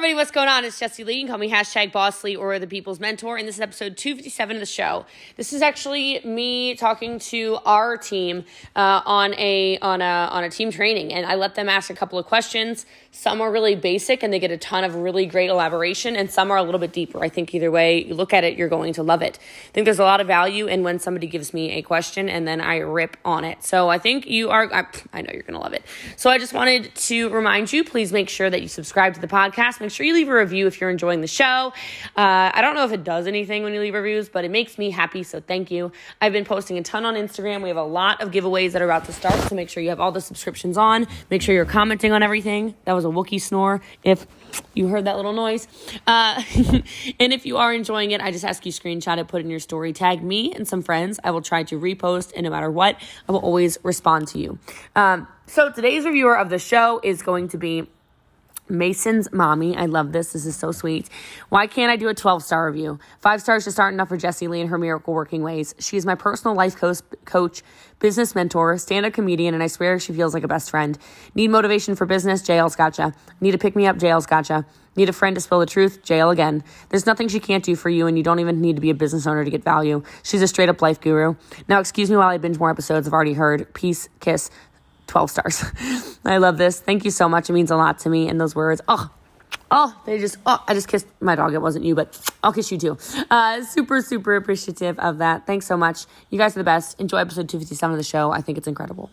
everybody, what's going on? It's Jesse Lee. You can call me hashtag Boss Lee or the People's Mentor. And this is episode 257 of the show. This is actually me talking to our team uh, on a on a on a team training, and I let them ask a couple of questions. Some are really basic, and they get a ton of really great elaboration, and some are a little bit deeper. I think either way you look at it, you're going to love it. I think there's a lot of value in when somebody gives me a question and then I rip on it. So I think you are. I, I know you're going to love it. So I just wanted to remind you, please make sure that you subscribe to the podcast. Make sure you leave a review if you're enjoying the show. Uh, I don't know if it does anything when you leave reviews, but it makes me happy. So thank you. I've been posting a ton on Instagram. We have a lot of giveaways that are about to start. So make sure you have all the subscriptions on. Make sure you're commenting on everything. That was a Wookiee snore. If you heard that little noise. Uh, and if you are enjoying it, I just ask you screenshot it, put it in your story, tag me and some friends. I will try to repost, and no matter what, I will always respond to you. Um, so today's reviewer of the show is going to be Mason's mommy. I love this. This is so sweet. Why can't I do a 12 star review? Five stars just aren't enough for Jesse Lee and her miracle working ways. She is my personal life coach, coach business mentor, stand up comedian, and I swear she feels like a best friend. Need motivation for business? JL's gotcha. Need to pick me up? JL's gotcha. Need a friend to spill the truth? JL again. There's nothing she can't do for you, and you don't even need to be a business owner to get value. She's a straight up life guru. Now, excuse me while I binge more episodes I've already heard. Peace, kiss. 12 stars. I love this. Thank you so much. It means a lot to me. And those words, oh, oh, they just, oh, I just kissed my dog. It wasn't you, but I'll kiss you too. Uh, super, super appreciative of that. Thanks so much. You guys are the best. Enjoy episode 257 of the show. I think it's incredible.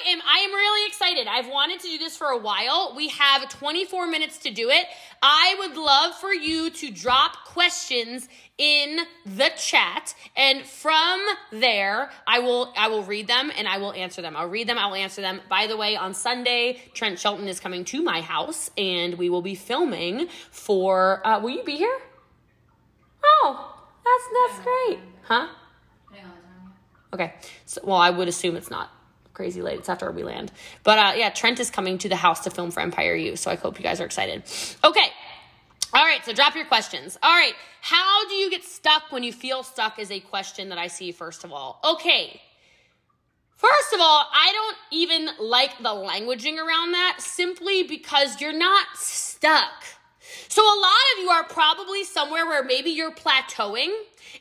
I am, I am really excited. I've wanted to do this for a while. We have 24 minutes to do it. I would love for you to drop questions in the chat and from there I will I will read them and I will answer them. I'll read them, I will answer them. By the way, on Sunday, Trent Shelton is coming to my house and we will be filming for uh, will you be here? Oh, that's that's great. Huh? Okay. So, well, I would assume it's not crazy late. It's after we land. But uh, yeah, Trent is coming to the house to film for Empire U. So I hope you guys are excited. Okay. All right, so drop your questions. All right, how do you get stuck when you feel stuck is a question that I see first of all. Okay. First of all, I don't even like the languaging around that simply because you're not stuck. So a lot of you are probably somewhere where maybe you're plateauing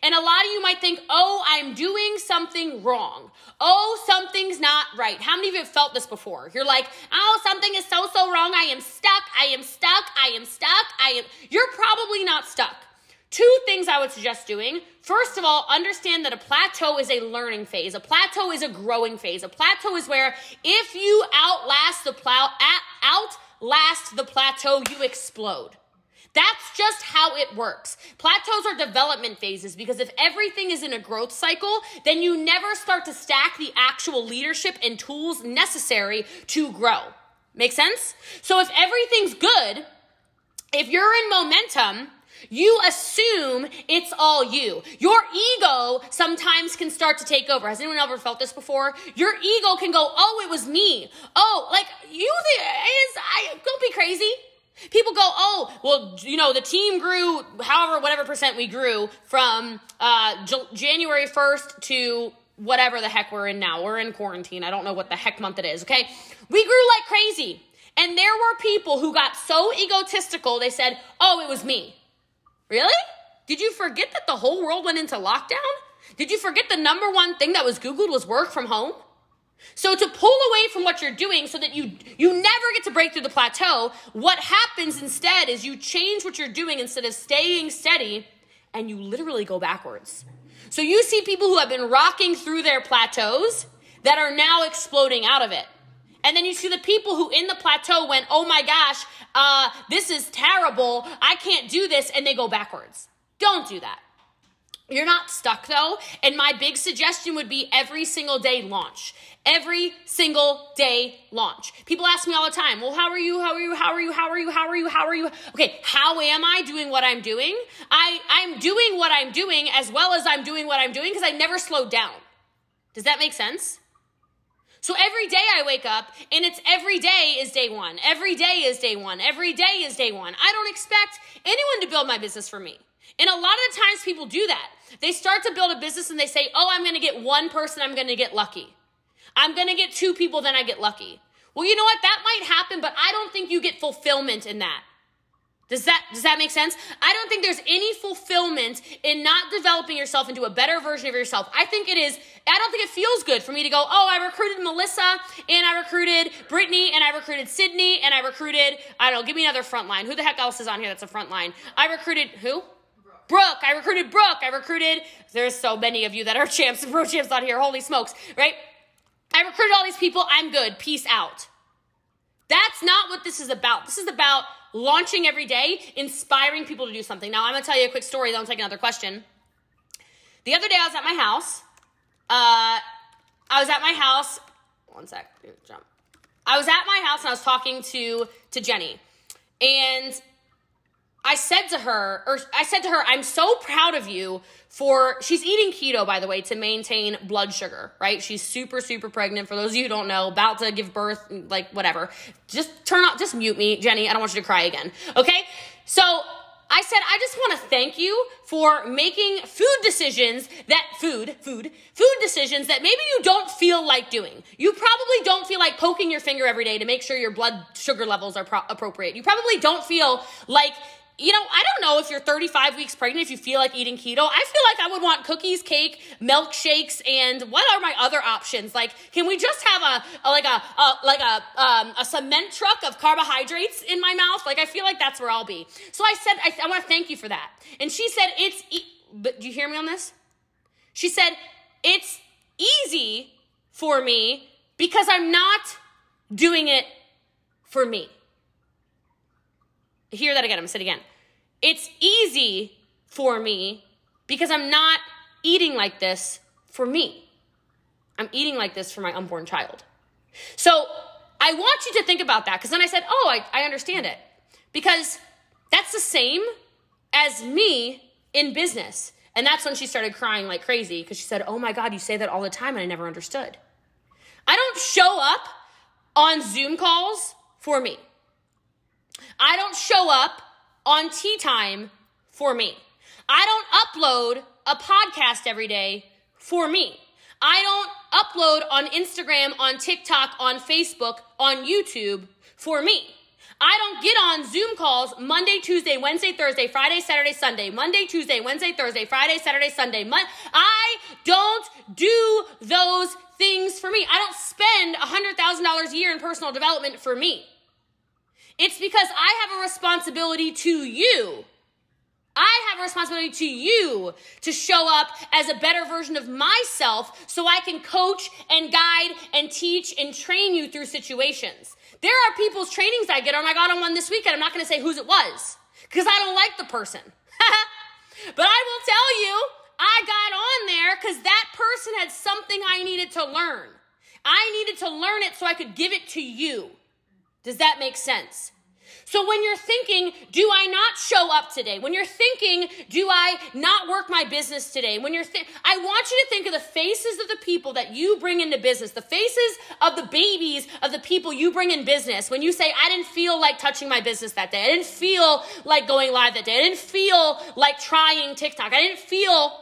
and a lot of you might think, oh, I'm doing something wrong. Oh, something's not right. How many of you have felt this before? You're like, oh, something is so, so wrong. I am stuck. I am stuck. I am stuck. I am. You're probably not stuck. Two things I would suggest doing. First of all, understand that a plateau is a learning phase. A plateau is a growing phase. A plateau is where if you outlast the plow, outlast the plateau, you explode. That's just how it works. Plateaus are development phases because if everything is in a growth cycle, then you never start to stack the actual leadership and tools necessary to grow. Make sense? So if everything's good, if you're in momentum, you assume it's all you. Your ego sometimes can start to take over. Has anyone ever felt this before? Your ego can go, "Oh, it was me." Oh, like you is I don't be crazy. People go, oh, well, you know, the team grew however, whatever percent we grew from uh, J- January 1st to whatever the heck we're in now. We're in quarantine. I don't know what the heck month it is, okay? We grew like crazy. And there were people who got so egotistical, they said, oh, it was me. Really? Did you forget that the whole world went into lockdown? Did you forget the number one thing that was Googled was work from home? So to pull away from what you're doing so that you you never get to break through the plateau, what happens instead is you change what you're doing instead of staying steady and you literally go backwards. So you see people who have been rocking through their plateaus that are now exploding out of it. And then you see the people who in the plateau went, "Oh my gosh, uh, this is terrible. I can't do this," and they go backwards. Don't do that. You're not stuck though. And my big suggestion would be every single day launch. Every single day launch. People ask me all the time, well, how are you? How are you? How are you? How are you? How are you? How are you? Okay, how am I doing what I'm doing? I, I'm doing what I'm doing as well as I'm doing what I'm doing because I never slowed down. Does that make sense? So every day I wake up and it's every day is day one. Every day is day one. Every day is day one. I don't expect anyone to build my business for me. And a lot of the times people do that. They start to build a business and they say, oh, I'm going to get one person, I'm going to get lucky. I'm going to get two people, then I get lucky. Well, you know what? That might happen, but I don't think you get fulfillment in that. Does that does that make sense? I don't think there's any fulfillment in not developing yourself into a better version of yourself. I think it is I don't think it feels good for me to go, "Oh, I recruited Melissa and I recruited Brittany and I recruited Sydney and I recruited I don't know, give me another front line. Who the heck else is on here that's a front line? I recruited who? Brooke. Brooke. I recruited Brooke. I recruited there's so many of you that are champs and pro champs on here. Holy smokes, right? I recruited all these people. I'm good. Peace out. That's not what this is about. This is about launching every day, inspiring people to do something. Now, I'm to tell you a quick story, then I'll take another question. The other day, I was at my house. Uh, I was at my house. One sec. Jump. I was at my house and I was talking to to Jenny, and I said to her, or I said to her, I'm so proud of you for, she's eating keto, by the way, to maintain blood sugar, right? She's super, super pregnant. For those of you who don't know, about to give birth, like whatever. Just turn off, just mute me, Jenny. I don't want you to cry again. Okay? So I said, I just want to thank you for making food decisions that food, food, food decisions that maybe you don't feel like doing. You probably don't feel like poking your finger every day to make sure your blood sugar levels are pro- appropriate. You probably don't feel like you know, I don't know if you're 35 weeks pregnant, if you feel like eating keto. I feel like I would want cookies, cake, milkshakes, and what are my other options? Like, can we just have a, a like a, a, like a um, a cement truck of carbohydrates in my mouth? Like, I feel like that's where I'll be. So I said, I, I want to thank you for that. And she said, it's. E-, but do you hear me on this? She said, it's easy for me because I'm not doing it for me. Hear that again. I'm gonna say it again. It's easy for me because I'm not eating like this for me. I'm eating like this for my unborn child. So I want you to think about that because then I said, oh, I, I understand it. Because that's the same as me in business. And that's when she started crying like crazy because she said, oh my God, you say that all the time and I never understood. I don't show up on Zoom calls for me. I don't show up on tea time for me. I don't upload a podcast every day for me. I don't upload on Instagram, on TikTok, on Facebook, on YouTube for me. I don't get on Zoom calls Monday, Tuesday, Wednesday, Thursday, Friday, Saturday, Sunday, Monday, Tuesday, Wednesday, Thursday, Friday, Saturday, Sunday. Mon- I don't do those things for me. I don't spend $100,000 a year in personal development for me. It's because I have a responsibility to you. I have a responsibility to you to show up as a better version of myself so I can coach and guide and teach and train you through situations. There are people's trainings I get. Oh my God, on one this weekend. I'm not going to say whose it was because I don't like the person. but I will tell you, I got on there because that person had something I needed to learn. I needed to learn it so I could give it to you. Does that make sense? So when you're thinking, do I not show up today? When you're thinking, do I not work my business today? When you're th- I want you to think of the faces of the people that you bring into business, the faces of the babies of the people you bring in business. When you say, I didn't feel like touching my business that day. I didn't feel like going live that day. I didn't feel like trying TikTok. I didn't feel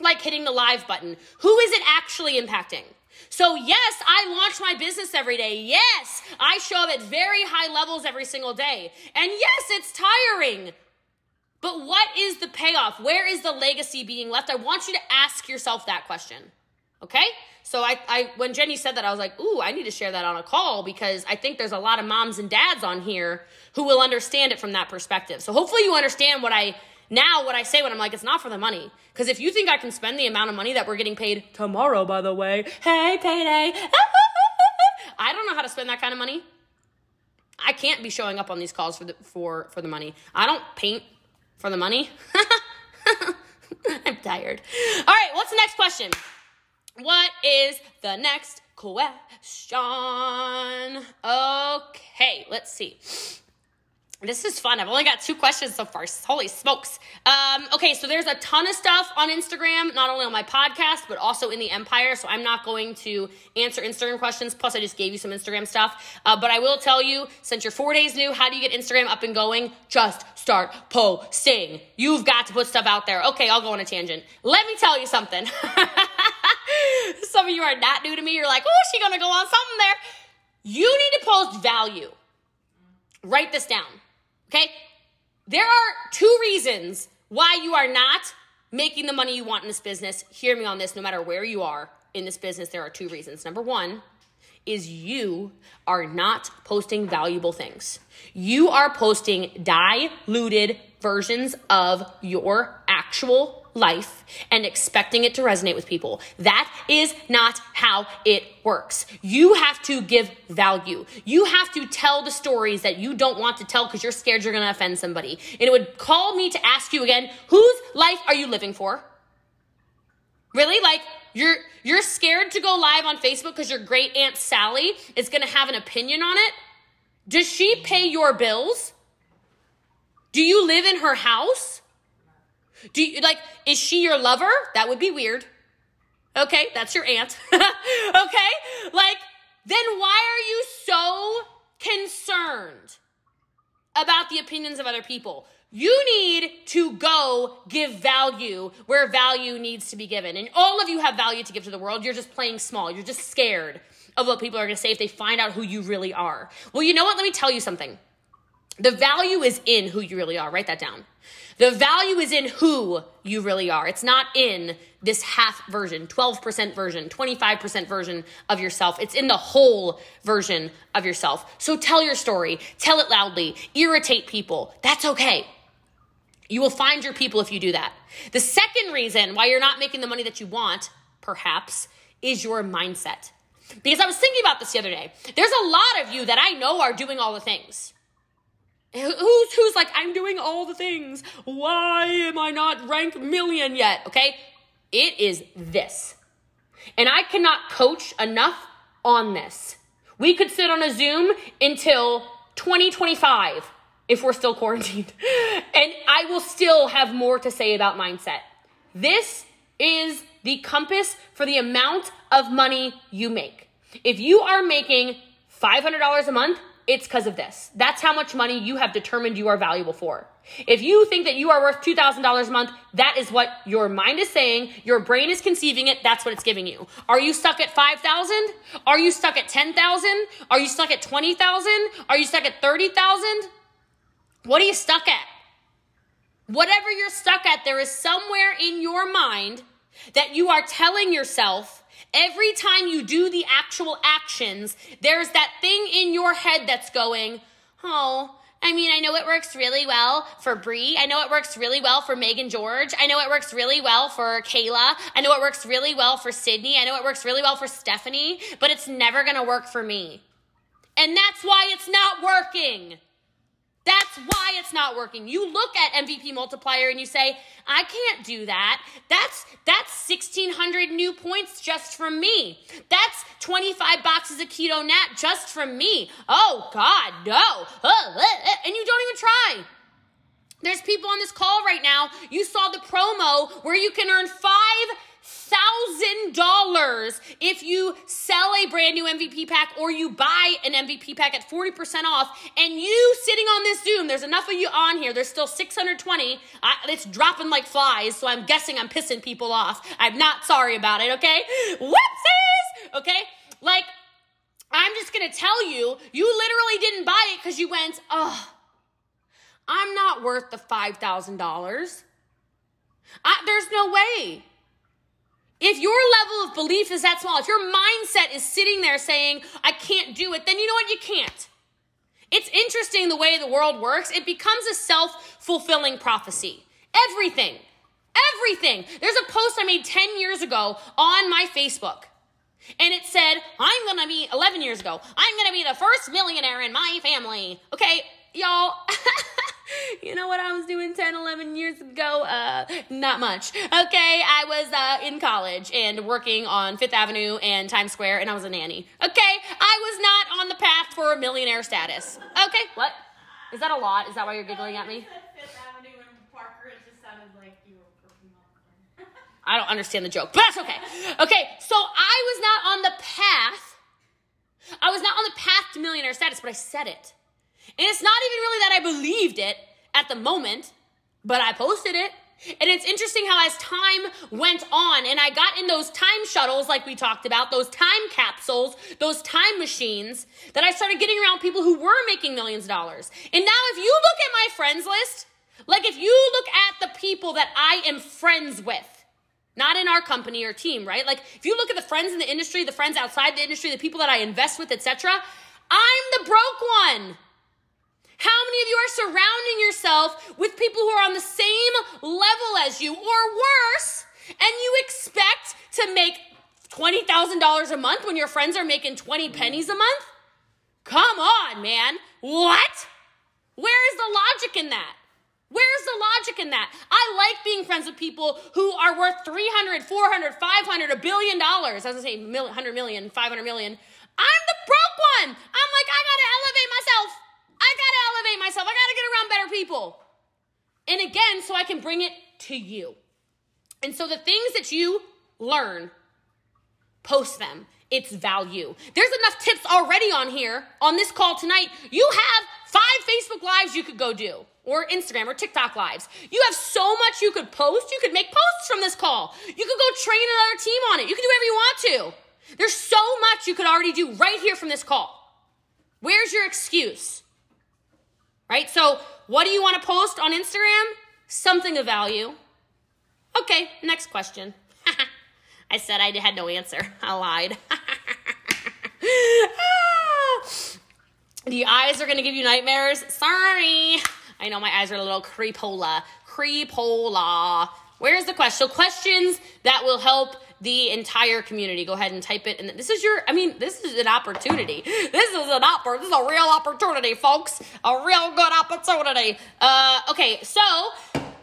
like hitting the live button. Who is it actually impacting? So, yes, I launch my business every day. Yes, I show up at very high levels every single day. And yes, it's tiring. But what is the payoff? Where is the legacy being left? I want you to ask yourself that question. Okay? So I, I when Jenny said that, I was like, ooh, I need to share that on a call because I think there's a lot of moms and dads on here who will understand it from that perspective. So hopefully you understand what I now, what I say when I'm like, it's not for the money. Because if you think I can spend the amount of money that we're getting paid tomorrow, by the way, hey, payday, I don't know how to spend that kind of money. I can't be showing up on these calls for the, for, for the money. I don't paint for the money. I'm tired. All right, what's the next question? What is the next question? Okay, let's see. This is fun. I've only got two questions so far. Holy smokes. Um, okay, so there's a ton of stuff on Instagram, not only on my podcast, but also in the Empire. So I'm not going to answer Instagram questions. Plus, I just gave you some Instagram stuff. Uh, but I will tell you, since you're four days new, how do you get Instagram up and going? Just start posting. You've got to put stuff out there. Okay, I'll go on a tangent. Let me tell you something. some of you are not new to me. You're like, oh, she's gonna go on something there. You need to post value. Write this down Okay? there are two reasons why you are not making the money you want in this business. Hear me on this, no matter where you are in this business, there are two reasons. Number one is you are not posting valuable things. You are posting diluted versions of your actual life and expecting it to resonate with people. That is not how it works. You have to give value. You have to tell the stories that you don't want to tell because you're scared you're going to offend somebody. And it would call me to ask you again, whose life are you living for? Really? Like you're you're scared to go live on Facebook because your great aunt Sally is going to have an opinion on it? Does she pay your bills? Do you live in her house? Do you like is she your lover? That would be weird. Okay, that's your aunt. okay? Like then why are you so concerned about the opinions of other people? You need to go give value where value needs to be given. And all of you have value to give to the world. You're just playing small. You're just scared of what people are going to say if they find out who you really are. Well, you know what? Let me tell you something. The value is in who you really are. Write that down. The value is in who you really are. It's not in this half version, 12% version, 25% version of yourself. It's in the whole version of yourself. So tell your story, tell it loudly, irritate people. That's okay. You will find your people if you do that. The second reason why you're not making the money that you want, perhaps, is your mindset. Because I was thinking about this the other day. There's a lot of you that I know are doing all the things. Who's who's like I'm doing all the things. Why am I not rank million yet? Okay? It is this. And I cannot coach enough on this. We could sit on a Zoom until 2025 if we're still quarantined. and I will still have more to say about mindset. This is the compass for the amount of money you make. If you are making $500 a month, it's because of this. That's how much money you have determined you are valuable for. If you think that you are worth $2,000 a month, that is what your mind is saying. Your brain is conceiving it. That's what it's giving you. Are you stuck at 5,000? Are you stuck at 10,000? Are you stuck at 20,000? Are you stuck at 30,000? What are you stuck at? Whatever you're stuck at, there is somewhere in your mind that you are telling yourself every time you do the actual actions, there's that thing in your head that's going, oh, I mean, I know it works really well for Brie. I know it works really well for Megan George. I know it works really well for Kayla. I know it works really well for Sydney. I know it works really well for Stephanie, but it's never going to work for me. And that's why it's not working. That's why it's not working. You look at MVP multiplier and you say, I can't do that. That's that's 1600 new points just from me. That's 25 boxes of keto nat just from me. Oh god, no. Uh, uh, uh, and you don't even try. There's people on this call right now. You saw the promo where you can earn 5 thousand dollars if you sell a brand new MVP pack or you buy an MVP pack at 40% off and you sitting on this Zoom, there's enough of you on here, there's still 620. I, it's dropping like flies, so I'm guessing I'm pissing people off. I'm not sorry about it, okay? Whoopsies! Okay? Like, I'm just gonna tell you, you literally didn't buy it because you went, oh, I'm not worth the $5,000. There's no way. If your level of belief is that small, if your mindset is sitting there saying, I can't do it, then you know what? You can't. It's interesting the way the world works. It becomes a self fulfilling prophecy. Everything, everything. There's a post I made 10 years ago on my Facebook. And it said, I'm gonna be 11 years ago, I'm gonna be the first millionaire in my family. Okay, y'all. you know what I was doing 10, 11 years ago? Uh, not much. Okay, I was uh, in college and working on Fifth Avenue and Times Square, and I was a nanny. Okay, I was not on the path for a millionaire status. Okay, what? Is that a lot? Is that why you're giggling at me? I don't understand the joke, but that's okay. Okay, so I was not on the path. I was not on the path to millionaire status, but I said it. And it's not even really that I believed it at the moment, but I posted it. And it's interesting how as time went on and I got in those time shuttles like we talked about, those time capsules, those time machines, that I started getting around people who were making millions of dollars. And now if you look at my friends list, Like if you look at the people that I am friends with, not in our company or team, right? Like if you look at the friends in the industry, the friends outside the industry, the people that I invest with, etc., I'm the broke one. How many of you are surrounding yourself with people who are on the same level as you or worse, and you expect to make $20,000 a month when your friends are making 20 pennies a month? Come on, man. What? Where is the logic in that? Where's the logic in that? I like being friends with people who are worth 300, 400, 500, a billion dollars. I was gonna say 100 million, 500 million. I'm the broke one. I'm like, I gotta elevate myself. I gotta elevate myself. I gotta get around better people. And again, so I can bring it to you. And so the things that you learn, post them. It's value. There's enough tips already on here on this call tonight. You have five Facebook Lives you could go do or Instagram or TikTok lives. You have so much you could post. You could make posts from this call. You could go train another team on it. You can do whatever you want to. There's so much you could already do right here from this call. Where's your excuse? Right? So, what do you want to post on Instagram? Something of value. Okay, next question. I said I had no answer. I lied. the eyes are going to give you nightmares. Sorry. I know my eyes are a little creepola. Creepola. Where's the question? So questions that will help the entire community. Go ahead and type it. And this is your, I mean, this is an opportunity. This is an oppor, this is a real opportunity, folks. A real good opportunity. Uh, okay, so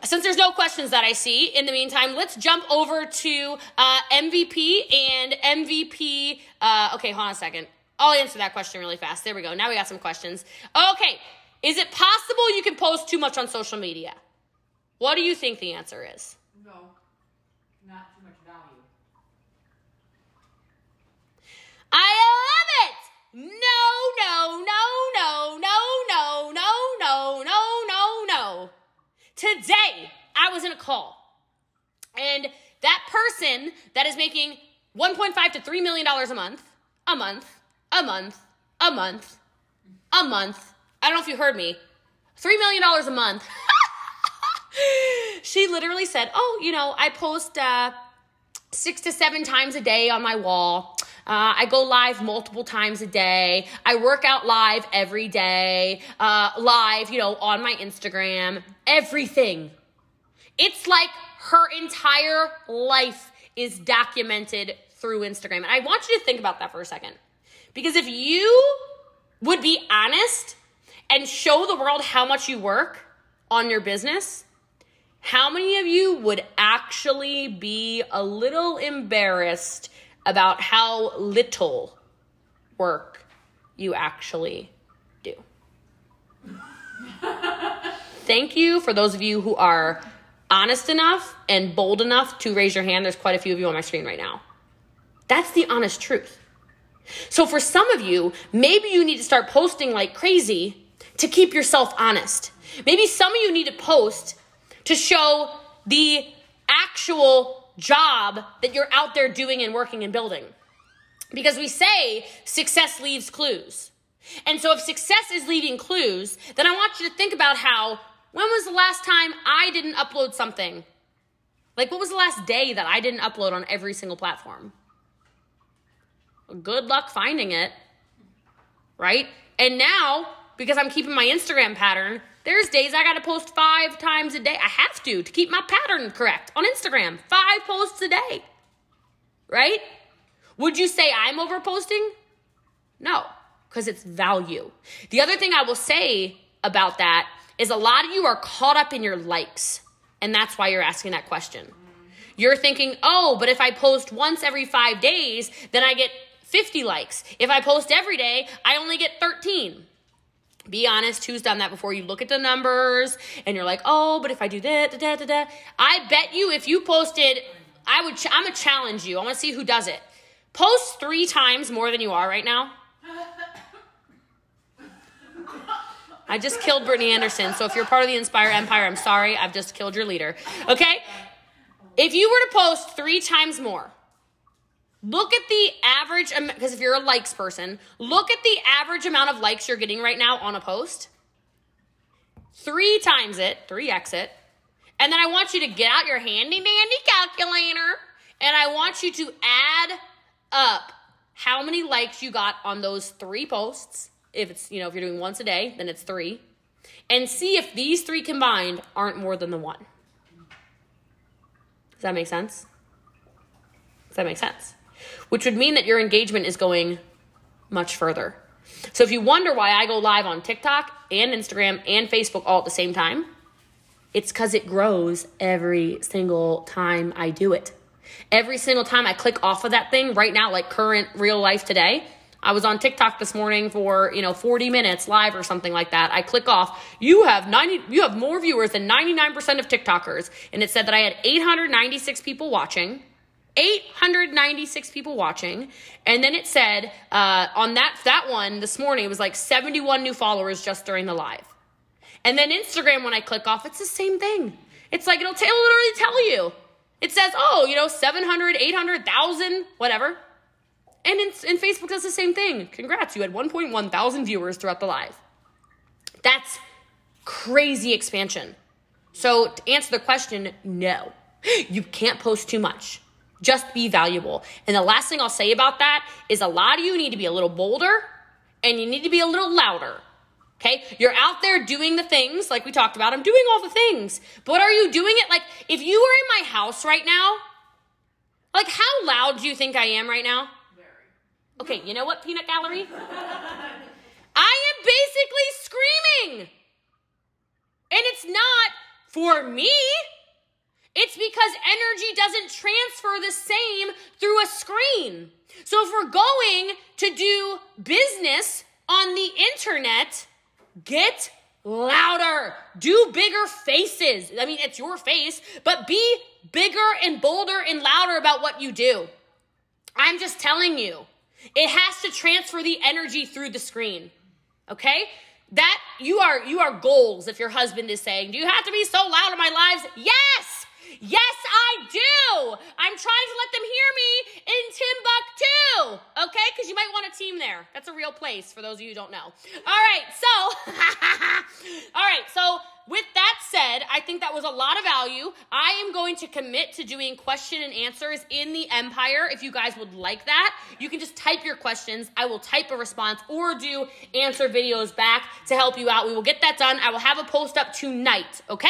since there's no questions that I see, in the meantime, let's jump over to uh, MVP and MVP. Uh, okay, hold on a second. I'll answer that question really fast. There we go. Now we got some questions. Okay, is it possible you can post too much on social media? What do you think the answer is? No, not too much value. I love it! No, no, no, no, no, no, no, no, no, no, no. Today, I was in a call, and that person that is making 1.5 to 3 million dollars a month, a month, a month, a month, a month, I don't know if you heard me. $3 million a month. she literally said, Oh, you know, I post uh, six to seven times a day on my wall. Uh, I go live multiple times a day. I work out live every day, uh, live, you know, on my Instagram, everything. It's like her entire life is documented through Instagram. And I want you to think about that for a second. Because if you would be honest and show the world how much you work on your business, how many of you would actually be a little embarrassed about how little work you actually do? Thank you for those of you who are honest enough and bold enough to raise your hand. There's quite a few of you on my screen right now. That's the honest truth. So, for some of you, maybe you need to start posting like crazy to keep yourself honest. Maybe some of you need to post to show the actual job that you're out there doing and working and building. Because we say success leaves clues. And so if success is leaving clues, then I want you to think about how when was the last time I didn't upload something? Like what was the last day that I didn't upload on every single platform? Good luck finding it. Right? And now because I'm keeping my Instagram pattern. There's days I gotta post five times a day. I have to to keep my pattern correct on Instagram. Five posts a day. Right? Would you say I'm over posting? No, because it's value. The other thing I will say about that is a lot of you are caught up in your likes, and that's why you're asking that question. You're thinking, oh, but if I post once every five days, then I get 50 likes. If I post every day, I only get 13. Be honest, who's done that before? You look at the numbers and you're like, oh, but if I do that, da, da, da, da. I bet you if you posted, I would, ch- I'm gonna challenge you. I wanna see who does it. Post three times more than you are right now. I just killed Brittany Anderson. So if you're part of the Inspire Empire, I'm sorry. I've just killed your leader. Okay? If you were to post three times more, Look at the average, because if you're a likes person, look at the average amount of likes you're getting right now on a post. three times it, three X it, and then I want you to get out your handy dandy calculator and I want you to add up how many likes you got on those three posts. If it's, you know, if you're doing once a day, then it's three. And see if these three combined aren't more than the one. Does that make sense? Does that make sense? Which would mean that your engagement is going much further. So if you wonder why I go live on TikTok and Instagram and Facebook all at the same time, it's because it grows every single time I do it. Every single time I click off of that thing right now, like current real life today, I was on TikTok this morning for, you know, 40 minutes live or something like that. I click off, you have 90 you have more viewers than 99% of TikTokers and it said that I had 896 people watching. 896 people watching and then it said uh, on that that one this morning it was like 71 new followers just during the live and then instagram when i click off it's the same thing it's like it'll, t- it'll literally tell you it says, oh, you know, 700, 800,000, whatever. And, in, and Facebook does the same thing. Congrats, you had 1.1 thousand viewers throughout the live. That's crazy expansion. So, to answer the question, no, you can't post too much. Just be valuable. And the last thing I'll say about that is a lot of you need to be a little bolder and you need to be a little louder. Okay? You're out there doing the things like we talked about. I'm doing all the things. But are you doing it like if you were in my house right now? Like how loud do you think I am right now? Very. Okay, you know what, Peanut Gallery? I am basically screaming. And it's not for me. It's because energy doesn't transfer the same through a screen. So if we're going to do business on the internet, Get louder. Do bigger faces. I mean, it's your face, but be bigger and bolder and louder about what you do. I'm just telling you, it has to transfer the energy through the screen. Okay? That you are you are goals if your husband is saying, "Do you have to be so loud in my lives?" Yes. Yes, I do. I'm trying to let them hear me in Timbuktu. Okay? Because you might want a team there. That's a real place for those of you who don't know. All right. So, all right. So, with that said, I think that was a lot of value. I am going to commit to doing question and answers in the Empire. If you guys would like that, you can just type your questions. I will type a response or do answer videos back to help you out. We will get that done. I will have a post up tonight. Okay?